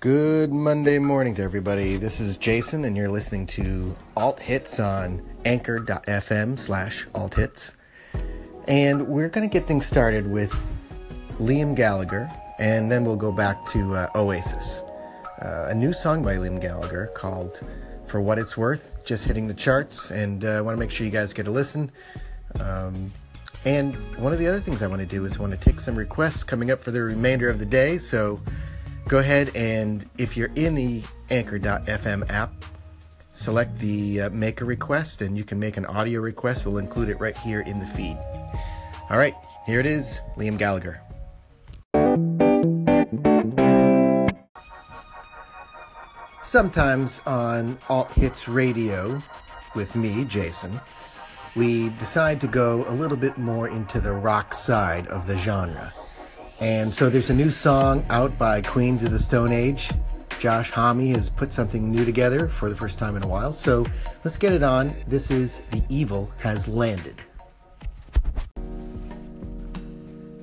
Good Monday morning to everybody. This is Jason, and you're listening to Alt Hits on anchor.fm slash alt hits. And we're going to get things started with Liam Gallagher, and then we'll go back to uh, Oasis. Uh, a new song by Liam Gallagher called For What It's Worth, just hitting the charts, and I uh, want to make sure you guys get a listen. Um, and one of the other things I want to do is want to take some requests coming up for the remainder of the day. So go ahead and if you're in the Anchor.fm app, select the uh, make a request and you can make an audio request. We'll include it right here in the feed. All right, here it is Liam Gallagher. Sometimes on Alt Hits Radio with me, Jason we decide to go a little bit more into the rock side of the genre. And so there's a new song out by Queens of the Stone Age. Josh Homme has put something new together for the first time in a while. So let's get it on. This is The Evil Has Landed.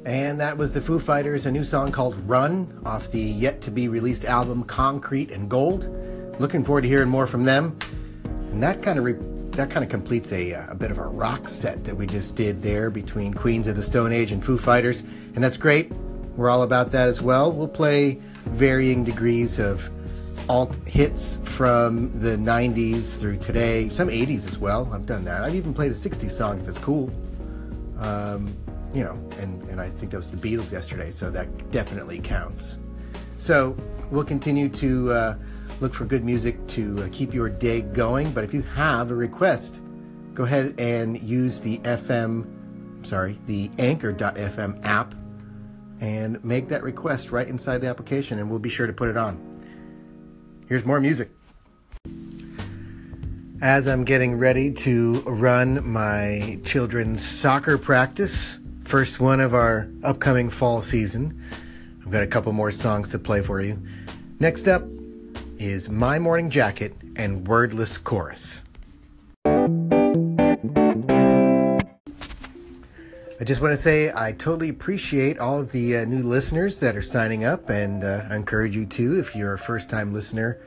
And that was the Foo Fighters, a new song called Run off the yet to be released album Concrete and Gold. Looking forward to hearing more from them. And that kind of re- that kind of completes a, uh, a bit of a rock set that we just did there between Queens of the Stone Age and Foo Fighters, and that's great. We're all about that as well. We'll play varying degrees of alt hits from the 90s through today, some 80s as well. I've done that. I've even played a 60s song if it's cool. Um, you know, and, and I think that was the Beatles yesterday, so that definitely counts. So we'll continue to. Uh, look for good music to uh, keep your day going. But if you have a request, go ahead and use the FM, sorry, the Anchor.fm app and make that request right inside the application, and we'll be sure to put it on. Here's more music. As I'm getting ready to run my children's soccer practice, first one of our upcoming fall season, I've got a couple more songs to play for you. Next up, is My Morning Jacket and Wordless Chorus. I just want to say I totally appreciate all of the uh, new listeners that are signing up, and uh, I encourage you to, if you're a first time listener,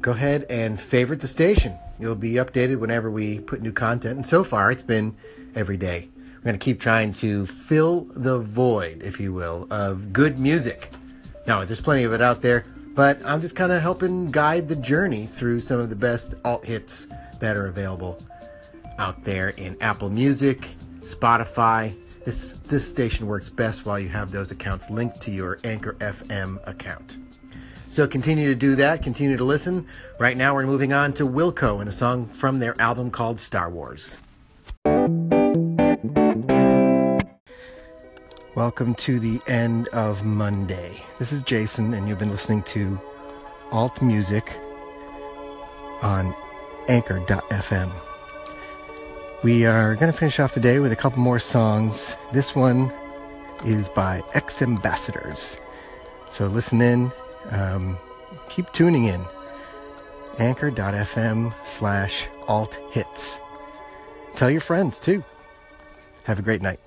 go ahead and favorite the station. You'll be updated whenever we put new content, and so far it's been every day. We're going to keep trying to fill the void, if you will, of good music. Now, there's plenty of it out there but I'm just kind of helping guide the journey through some of the best alt hits that are available out there in Apple Music, Spotify. This this station works best while you have those accounts linked to your Anchor FM account. So continue to do that, continue to listen. Right now we're moving on to Wilco and a song from their album called Star Wars. Welcome to the end of Monday. This is Jason, and you've been listening to Alt Music on Anchor.fm. We are going to finish off the day with a couple more songs. This one is by X Ambassadors. So listen in, um, keep tuning in. Anchor.fm slash alt hits. Tell your friends too. Have a great night.